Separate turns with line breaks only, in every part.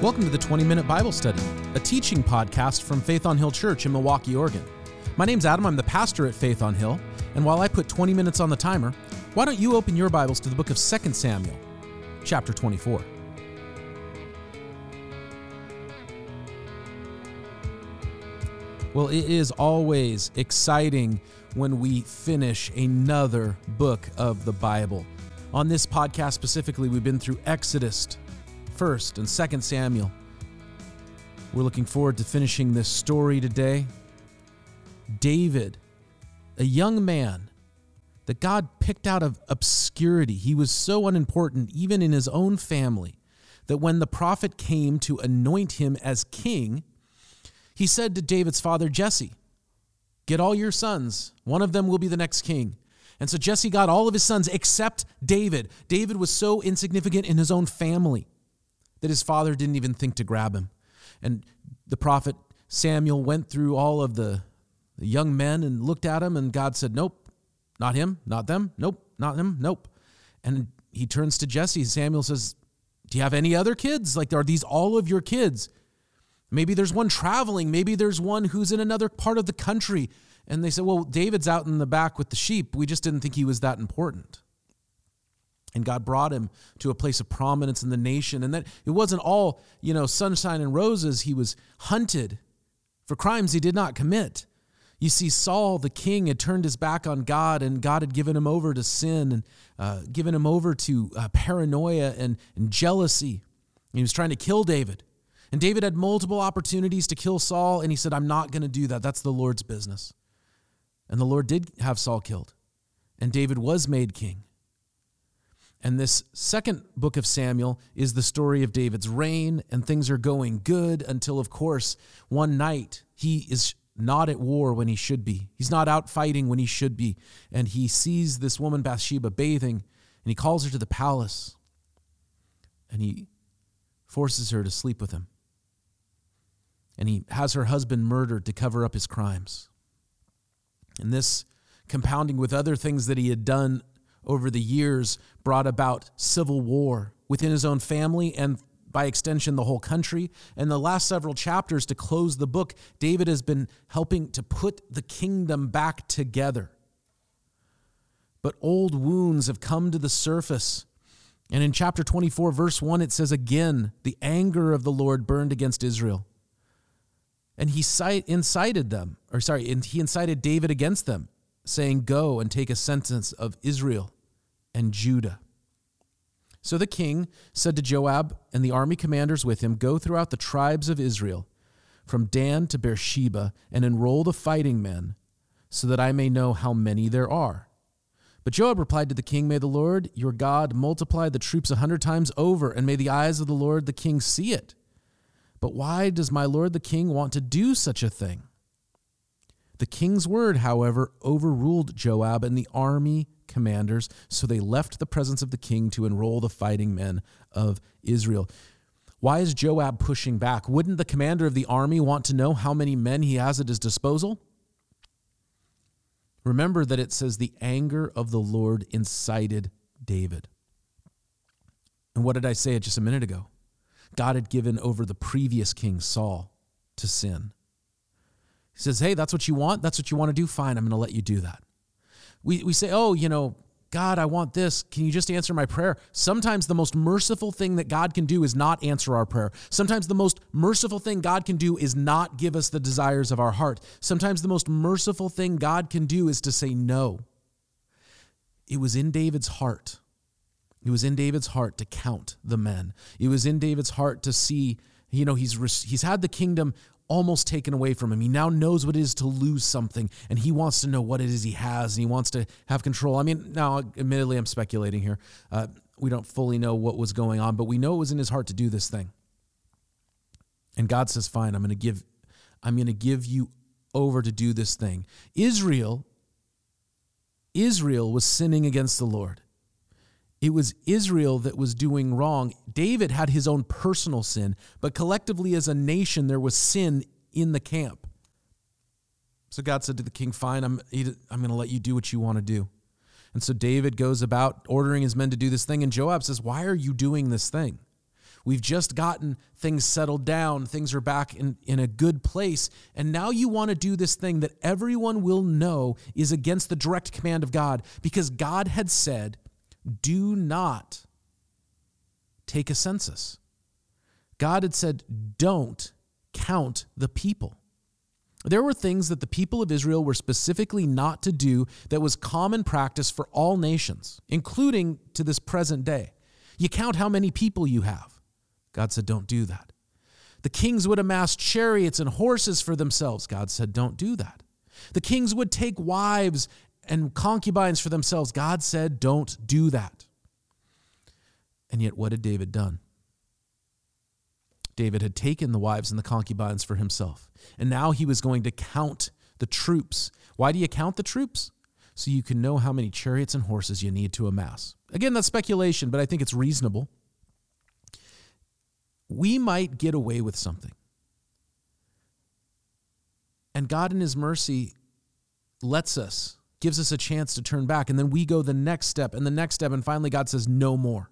Welcome to the 20 Minute Bible Study, a teaching podcast from Faith on Hill Church in Milwaukie, Oregon. My name's Adam, I'm the pastor at Faith on Hill, and while I put 20 minutes on the timer, why don't you open your Bibles to the book of 2 Samuel, chapter 24. Well, it is always exciting when we finish another book of the Bible. On this podcast specifically, we've been through Exodus, 1st and 2nd Samuel. We're looking forward to finishing this story today. David, a young man that God picked out of obscurity. He was so unimportant, even in his own family, that when the prophet came to anoint him as king, he said to David's father, Jesse, Get all your sons. One of them will be the next king. And so Jesse got all of his sons except David. David was so insignificant in his own family that his father didn't even think to grab him. And the prophet Samuel went through all of the, young men and looked at him, and God said, Nope, not him, not them, nope, not him, nope. And he turns to Jesse. Samuel says, Do you have any other kids? Like, are these all of your kids? Maybe there's one traveling. Maybe there's one who's in another part of the country. And they said, Well, David's out in the back with the sheep. We just didn't think he was that important. And God brought him to a place of prominence in the nation. And that it wasn't all, you know, sunshine and roses. He was hunted for crimes he did not commit. You see, Saul, the king, had turned his back on God, and God had given him over to sin and uh, given him over to uh, paranoia and, and jealousy. He was trying to kill David. And David had multiple opportunities to kill Saul, and he said, I'm not going to do that. That's the Lord's business. And the Lord did have Saul killed, and David was made king. And this second book of Samuel is the story of David's reign, and things are going good until, of course, one night he is not at war when he should be. He's not out fighting when he should be. And he sees this woman, Bathsheba, bathing, and he calls her to the palace, and he forces her to sleep with him and he has her husband murdered to cover up his crimes. And this, compounding with other things that he had done over the years, brought about civil war within his own family and by extension the whole country. And the last several chapters to close the book, David has been helping to put the kingdom back together. But old wounds have come to the surface. And in chapter 24, verse 1, it says again, the anger of the Lord burned against Israel and he incited them, or sorry, he incited David against them, saying, Go and take a census of Israel and Judah. So the king said to Joab and the army commanders with him, Go throughout the tribes of Israel, from Dan to Beersheba, and enroll the fighting men, so that I may know how many there are. But Joab replied to the king, May the Lord your God multiply the troops a hundred times over, and may the eyes of the Lord the king see it. But why does my lord the king want to do such a thing? The king's word, however, overruled Joab and the army commanders, so they left the presence of the king to enroll the fighting men of Israel. Why is Joab pushing back? Wouldn't the commander of the army want to know how many men he has at his disposal? Remember that it says the anger of the Lord incited David. And what did I say just a minute ago? God had given over the previous king, Saul, to sin. He says, Hey, that's what you want? That's what you want to do? Fine, I'm going to let you do that. We, we say, Oh, you know, God, I want this. Can you just answer my prayer? Sometimes the most merciful thing that God can do is not answer our prayer. Sometimes the most merciful thing God can do is not give us the desires of our heart. Sometimes the most merciful thing God can do is to say no. It was in David's heart it was in David's heart to count the men. It was in David's heart to see, you know, he's he's had the kingdom almost taken away from him. He now knows what it is to lose something, and he wants to know what it is he has, and he wants to have control. I mean, now, admittedly, I'm speculating here. Uh, we don't fully know what was going on, but we know it was in his heart to do this thing. And God says, "Fine, I'm going to give, I'm going to give you over to do this thing." Israel, Israel was sinning against the Lord. It was Israel that was doing wrong. David had his own personal sin, but collectively as a nation, there was sin in the camp. So God said to the king, Fine, I'm, I'm going to let you do what you want to do. And so David goes about ordering his men to do this thing, and Joab says, Why are you doing this thing? We've just gotten things settled down. Things are back in, in a good place. And now you want to do this thing that everyone will know is against the direct command of God because God had said, do not take a census. God had said, don't count the people. There were things that the people of Israel were specifically not to do that was common practice for all nations, including to this present day. You count how many people you have. God said, Don't do that. The kings would amass chariots and horses for themselves. God said, Don't do that. The kings would take wives and concubines for themselves. God said, Don't do that. And yet, what had David done? David had taken the wives and the concubines for himself. And now he was going to count the troops. Why do you count the troops? So you can know how many chariots and horses you need to amass. Again, that's speculation, but I think it's reasonable we might get away with something. And God, in His mercy, lets us, gives us a chance to turn back. And then we go the next step and the next step. And finally, God says, no more.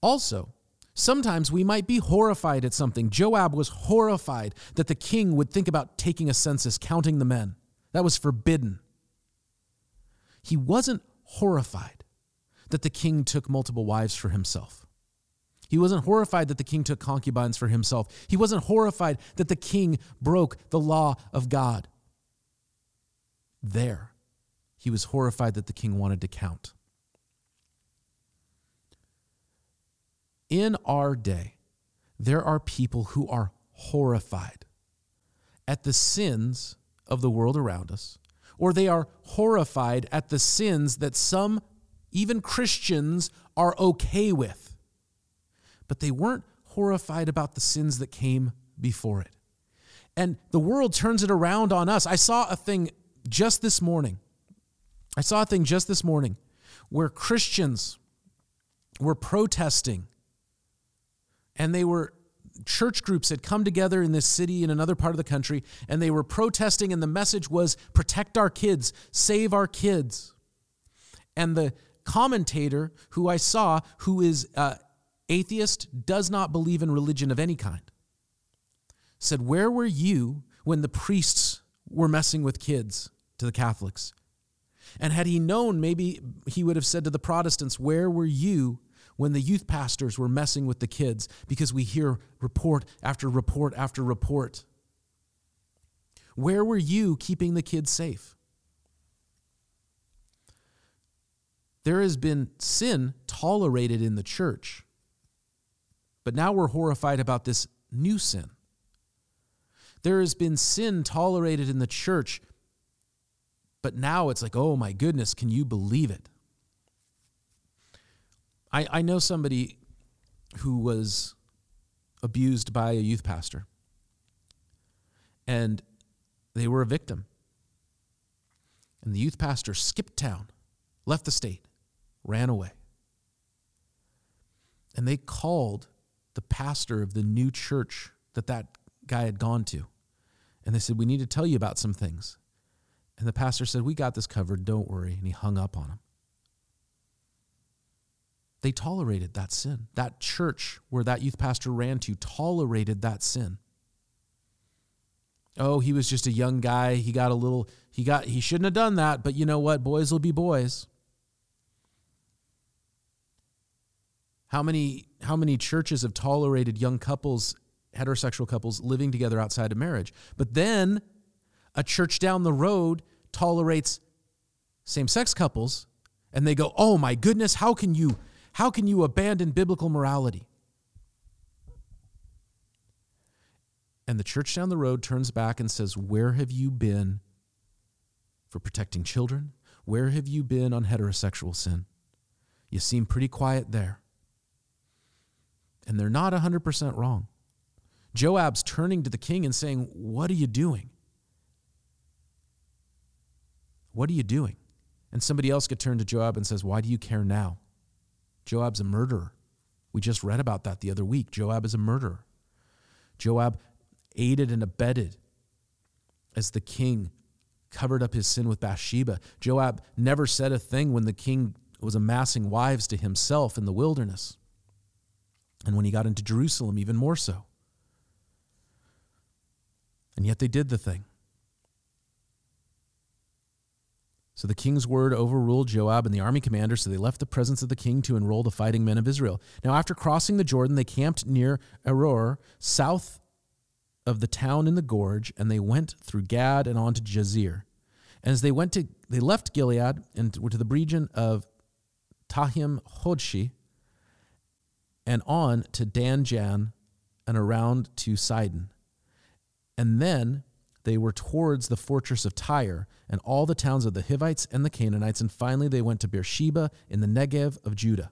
Also, sometimes we might be horrified at something. Joab was horrified that the king would think about taking a census, counting the men. That was forbidden. He wasn't horrified that the king took multiple wives for himself. He wasn't horrified that the king took concubines for himself. He wasn't horrified that the king broke the law of God. There, he was horrified that the king wanted to count. In our day, there are people who are horrified at the sins of the world around us, or they are horrified at the sins that some, even Christians, are okay with but they weren't horrified about the sins that came before it. And the world turns it around on us. I saw a thing just this morning. I saw a thing just this morning where Christians were protesting and they were church groups had come together in this city in another part of the country and they were protesting and the message was protect our kids save our kids and the commentator who i saw who is uh, atheist, does not believe in religion of any kind, said, Where were you when the priests were messing with kids to the Catholics? And had he known, maybe he would have said to the Protestants, Where were you when the youth pastors were messing with the kids? Because we hear report after report after report. Where were you keeping the kids safe? There has been sin tolerated in the church but now we're horrified about this new sin. There has been sin tolerated in the church, but now it's like, oh my goodness, can you believe it? I, I know somebody who was abused by a youth pastor, and they were a victim. And the youth pastor skipped town, left the state, ran away. And they called the pastor of the new church that that guy had gone to. And they said, We need to tell you about some things. And the pastor said, We got this covered, don't worry. And he hung up on him. They tolerated that sin. That church where that youth pastor ran to tolerated that sin. Oh, he was just a young guy. He got a little, he got, he shouldn't have done that, but you know what? Boys will be boys. How many how many churches have tolerated young couples, heterosexual couples living together outside of marriage? But then a church down the road tolerates same-sex couples and they go, "Oh my goodness, how can you how can you abandon biblical morality?" And the church down the road turns back and says, Where have you been for protecting children? Where have you been on heterosexual sin? You seem pretty quiet there. And they're not 100% wrong. Joab's turning to the king and saying, What are you doing? What are you doing? And somebody else could turn to Joab and says, Why do you care now? Joab's a murderer. We just read about that the other week. Joab is a murderer. Joab aided and abetted as the king covered up his sin with Bathsheba. Joab never said a thing when the king was amassing wives to himself in the wilderness. And when he got into Jerusalem, even more so. And yet they did the thing. So the king's word overruled Joab and the army commander, so they left the presence of the king to enroll the fighting men of Israel. Now, after crossing the Jordan, they camped near Aroer, south of the town in the gorge, and they went through Gad and on to Jazer. And as they went to, they left Gilead and went to the region of Tahtim Hodshi and on to Dan Jaan and around to Sidon. And then they were towards the fortress of Tyre and all the towns of the Hivites and the Canaanites. And finally, they went to Beersheba in the Negev of Judah.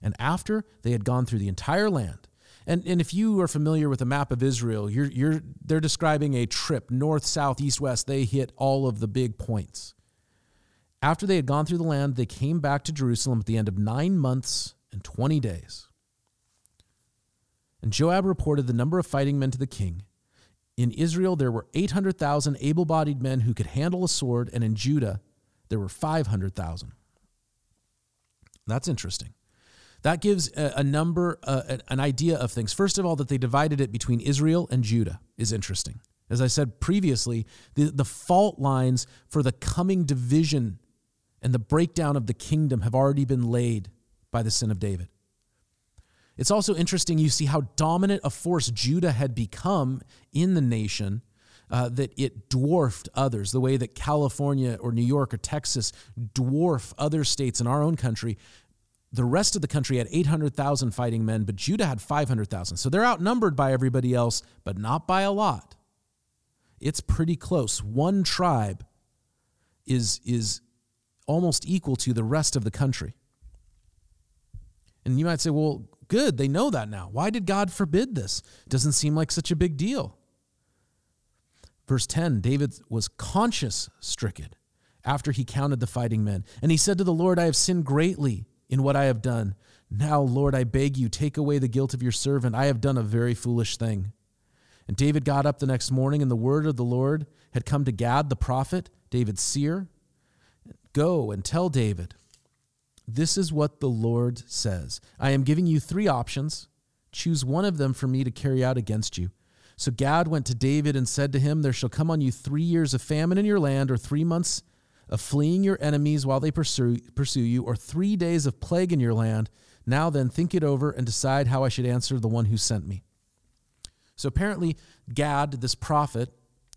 And after they had gone through the entire land, and, and if you are familiar with a map of Israel, you're, you're, they're describing a trip north, south, east, west. They hit all of the big points. After they had gone through the land, they came back to Jerusalem at the end of nine months and 20 days. And Joab reported the number of fighting men to the king. In Israel, there were 800,000 able bodied men who could handle a sword, and in Judah, there were 500,000. That's interesting. That gives a, a number, uh, an idea of things. First of all, that they divided it between Israel and Judah is interesting. As I said previously, the, the fault lines for the coming division and the breakdown of the kingdom have already been laid by the sin of David. It's also interesting you see how dominant a force Judah had become in the nation. Uh, that it dwarfed others, the way that California or New York or Texas dwarf other states in our own country. The rest of the country had 800,000 fighting men, but Judah had 500,000. So they're outnumbered by everybody else, but not by a lot. It's pretty close. One tribe is, is almost equal to the rest of the country. And you might say, well, Good, they know that now. Why did God forbid this? Doesn't seem like such a big deal. Verse 10 David was conscience stricken after he counted the fighting men. And he said to the Lord, I have sinned greatly in what I have done. Now, Lord, I beg you, take away the guilt of your servant. I have done a very foolish thing. And David got up the next morning, and the word of the Lord had come to Gad the prophet, David's seer. Go and tell David, this is what the Lord says I am giving you three options. Choose one of them for me to carry out against you. So Gad went to David and said to him, There shall come on you three years of famine in your land, or three months of fleeing your enemies while they pursue, pursue you, or three days of plague in your land. Now then, think it over and decide how I should answer the one who sent me. So apparently, Gad, this prophet,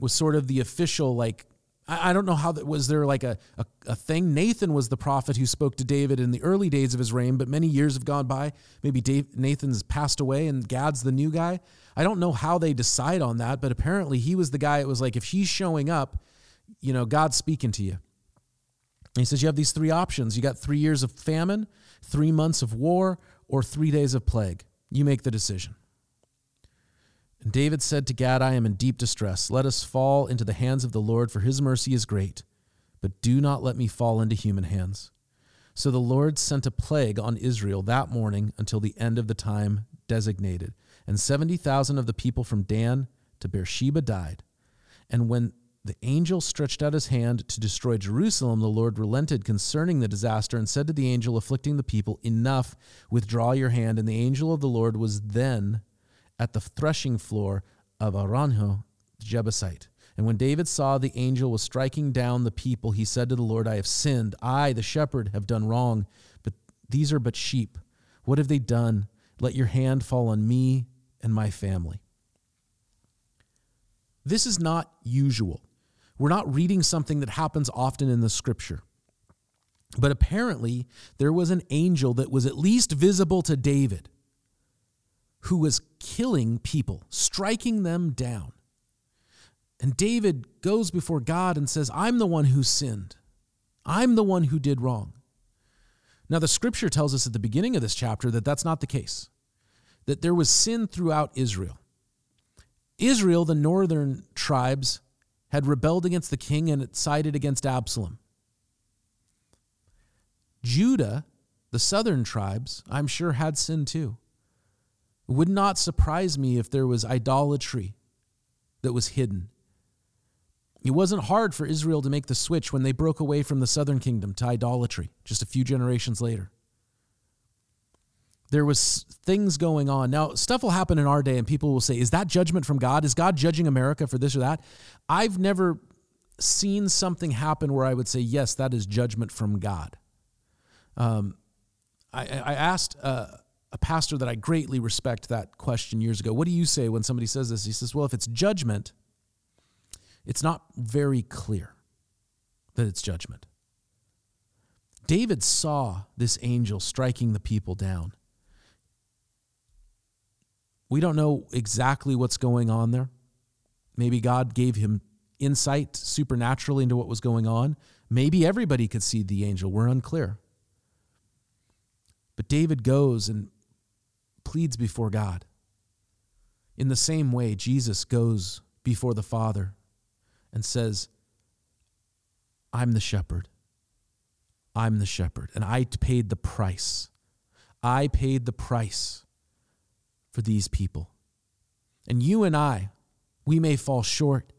was sort of the official, like, I, don't know how that was there like a, a, a, thing. Nathan was the prophet who spoke to David in the early days of his reign, but many years have gone by. Maybe Dave, Nathan's passed away and Gad's the new guy. I don't know how they decide on that, but apparently he was the guy. It was like if he's showing up, you know, God's speaking to you. And he says you have these three options. You got three years of famine, three months of war, or three days of plague. You make the decision. And David said to Gad, I am in deep distress. Let us fall into the hands of the Lord, for his mercy is great. But do not let me fall into human hands. So the Lord sent a plague on Israel that morning until the end of the time designated. And 70,000 of the people from Dan to Beersheba died. And when the angel stretched out his hand to destroy Jerusalem, the Lord relented concerning the disaster and said to the angel afflicting the people, Enough, withdraw your hand. And the angel of the Lord was then at the threshing floor of Araunah the Jebusite. And when David saw the angel was striking down the people, he said to the Lord, I have sinned. I, the shepherd, have done wrong, but these are but sheep. What have they done? Let your hand fall on me and my family. This is not usual. We're not reading something that happens often in the scripture. But apparently, there was an angel that was at least visible to David who was killing people, striking them down. And David goes before God and says, I'm the one who sinned. I'm the one who did wrong. Now, the scripture tells us at the beginning of this chapter that that's not the case, that there was sin throughout Israel. Israel, the northern tribes, had rebelled against the king and it sided against Absalom. Judah, the southern tribes, I'm sure had sin too. It would not surprise me if there was idolatry that was hidden. It wasn't hard for Israel to make the switch when they broke away from the southern kingdom to idolatry just a few generations later. There was things going on. Now, stuff will happen in our day and people will say, "Is that judgment from God? Is God judging America for this or that?" I've never seen something happen where I would say, "Yes, that is judgment from God." Um, I, I asked uh, a pastor that I greatly respect that question years ago. What do you say when somebody says this? He says, "Well, if it's judgment, it's not very clear that it's judgment." David saw this angel striking the people down. We don't know exactly what's going on there. Maybe God gave him insight supernaturally into what was going on. Maybe everybody could see the angel. We're unclear. But David goes and pleads before God. In the same way, Jesus goes before the Father and says, I'm the shepherd. I'm the shepherd, and I paid the price. I paid the price for these people. And you and I, we may fall short.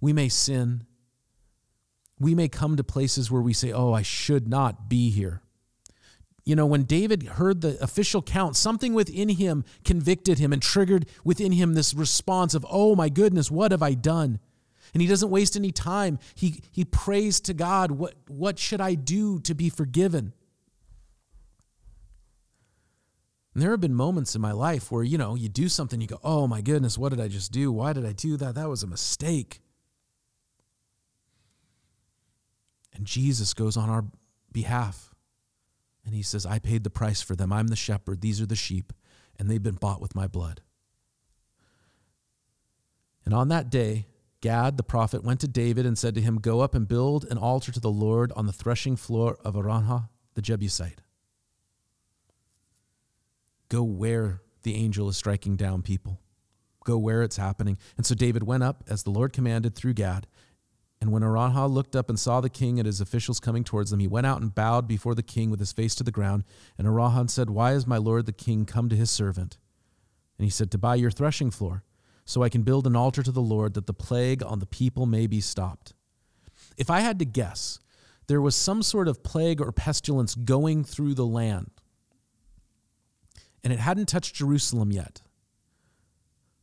We may sin. We may come to places where we say, Oh, I should not be here. You know, when David heard the official count, something within him convicted him and triggered within him this response of, Oh my goodness, what have I done? And he doesn't waste any time. He, he prays to God, what, what should I do to be forgiven? And there have been moments in my life where, you know, you do something, you go, oh my goodness, what did I just do? Why did I do that? That was a mistake. And Jesus goes on our behalf and he says, I paid the price for them. I'm the shepherd. These are the sheep, and they've been bought with my blood. And on that day, Gad the prophet went to David and said to him, Go up and build an altar to the Lord on the threshing floor of Araunah the Jebusite. Go where the angel is striking down people. Go where it's happening. And so David went up as the Lord commanded through Gad. And when Araunah looked up and saw the king and his officials coming towards them, he went out and bowed before the king with his face to the ground. And Araunah said, Why is my lord the king come to his servant? And he said, To buy your threshing floor so I can build an altar to the Lord that the plague on the people may be stopped. If I had to guess, there was some sort of plague or pestilence going through the land, and it hadn't touched Jerusalem yet.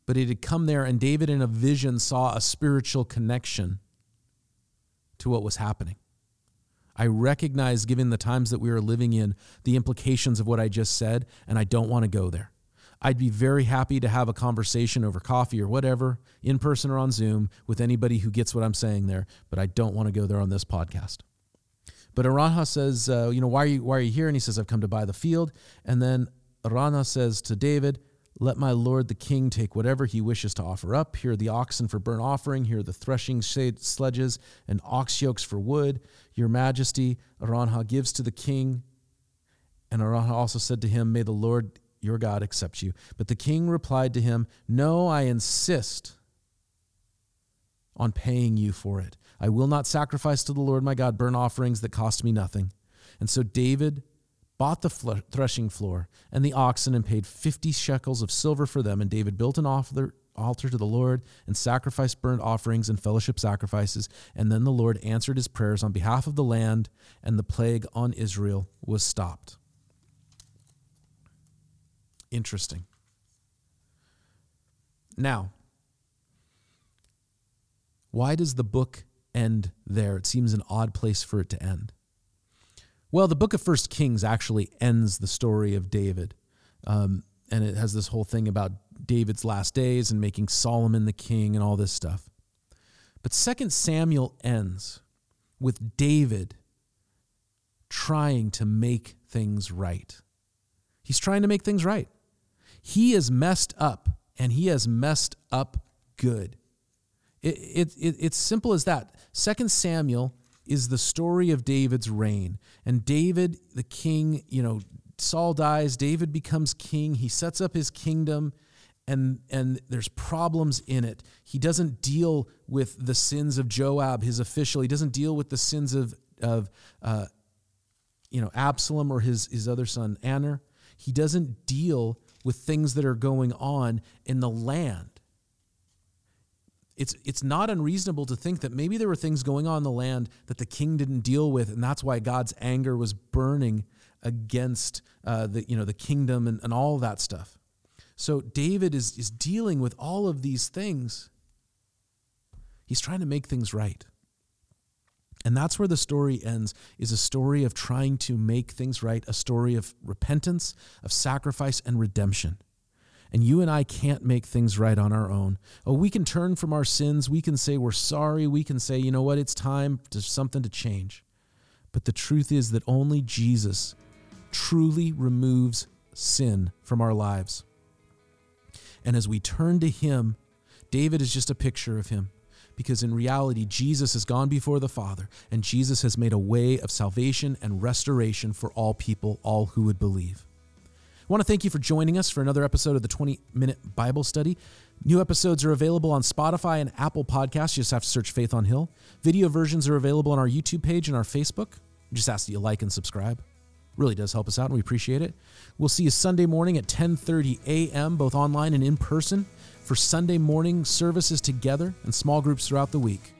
But it had come there, and David, in a vision, saw a spiritual connection to what was happening. I recognize, given the times that we are living in, the implications of what I just said, and I don't want to go there. I'd be very happy to have a conversation over coffee or whatever, in person or on Zoom, with anybody who gets what I'm saying there, but I don't want to go there on this podcast. But Araunah says, uh, you know, why are you why are you here? And he says, I've come to buy the field. And then Araunah says to David, let my lord the king take whatever he wishes to offer up. Here are the oxen for burnt offering. Here are the threshing sledges and ox yokes for wood. Your majesty, Araunah gives to the king. And Araunah also said to him, May the Lord your God accept you. But the king replied to him, No, I insist on paying you for it. I will not sacrifice to the Lord my God burnt offerings that cost me nothing. And so David bought the threshing floor and the oxen and paid 50 shekels of silver for them. And David built an altar, altar to the Lord and sacrificed burnt offerings and fellowship sacrifices. And then the Lord answered his prayers on behalf of the land, and the plague on Israel was stopped. Interesting. Now, why does the book end there? It seems an odd place for it to end. Well, the book of First Kings actually ends the story of David. Um, and it has this whole thing about David's last days and making Solomon the king and all this stuff. But Second Samuel ends with David trying to make things right. He's trying to make things right. He is messed up, and he has messed up good. It, it, it, it's simple as that. Second Samuel is the story of David's reign. And David, the king, you know, Saul dies, David becomes king, he sets up his kingdom, and, and there's problems in it. He doesn't deal with the sins of Joab, his official, he doesn't deal with the sins of, of uh, you know, Absalom or his, his other son, Amnon. He doesn't deal with things that are going on in the land. It's, it's not unreasonable to think that maybe there were things going on in the land that the king didn't deal with, and that's why God's anger was burning against uh, the, you know, the kingdom and, and all that stuff. So David is, is dealing with all of these things. He's trying to make things right. And that's where the story ends is a story of trying to make things right, a story of repentance, of sacrifice and redemption. And you and I can't make things right on our own. Oh, we can turn from our sins. We can say we're sorry. We can say, you know what, it's time to something to change. But the truth is that only Jesus truly removes sin from our lives. And as we turn to him, David is just a picture of him because in reality, Jesus has gone before the Father, and Jesus has made a way of salvation and restoration for all people, all who would believe. I want to thank you for joining us for another episode of the 20 Minute Bible Study. New episodes are available on Spotify and Apple Podcasts. You just have to search Faith on Hill. Video versions are available on our YouTube page and our Facebook. We just ask that you like and subscribe. Really does help us out, and we appreciate it. We'll see you Sunday morning at 10:30 a.m., both online and in person for Sunday morning services together and small groups throughout the week.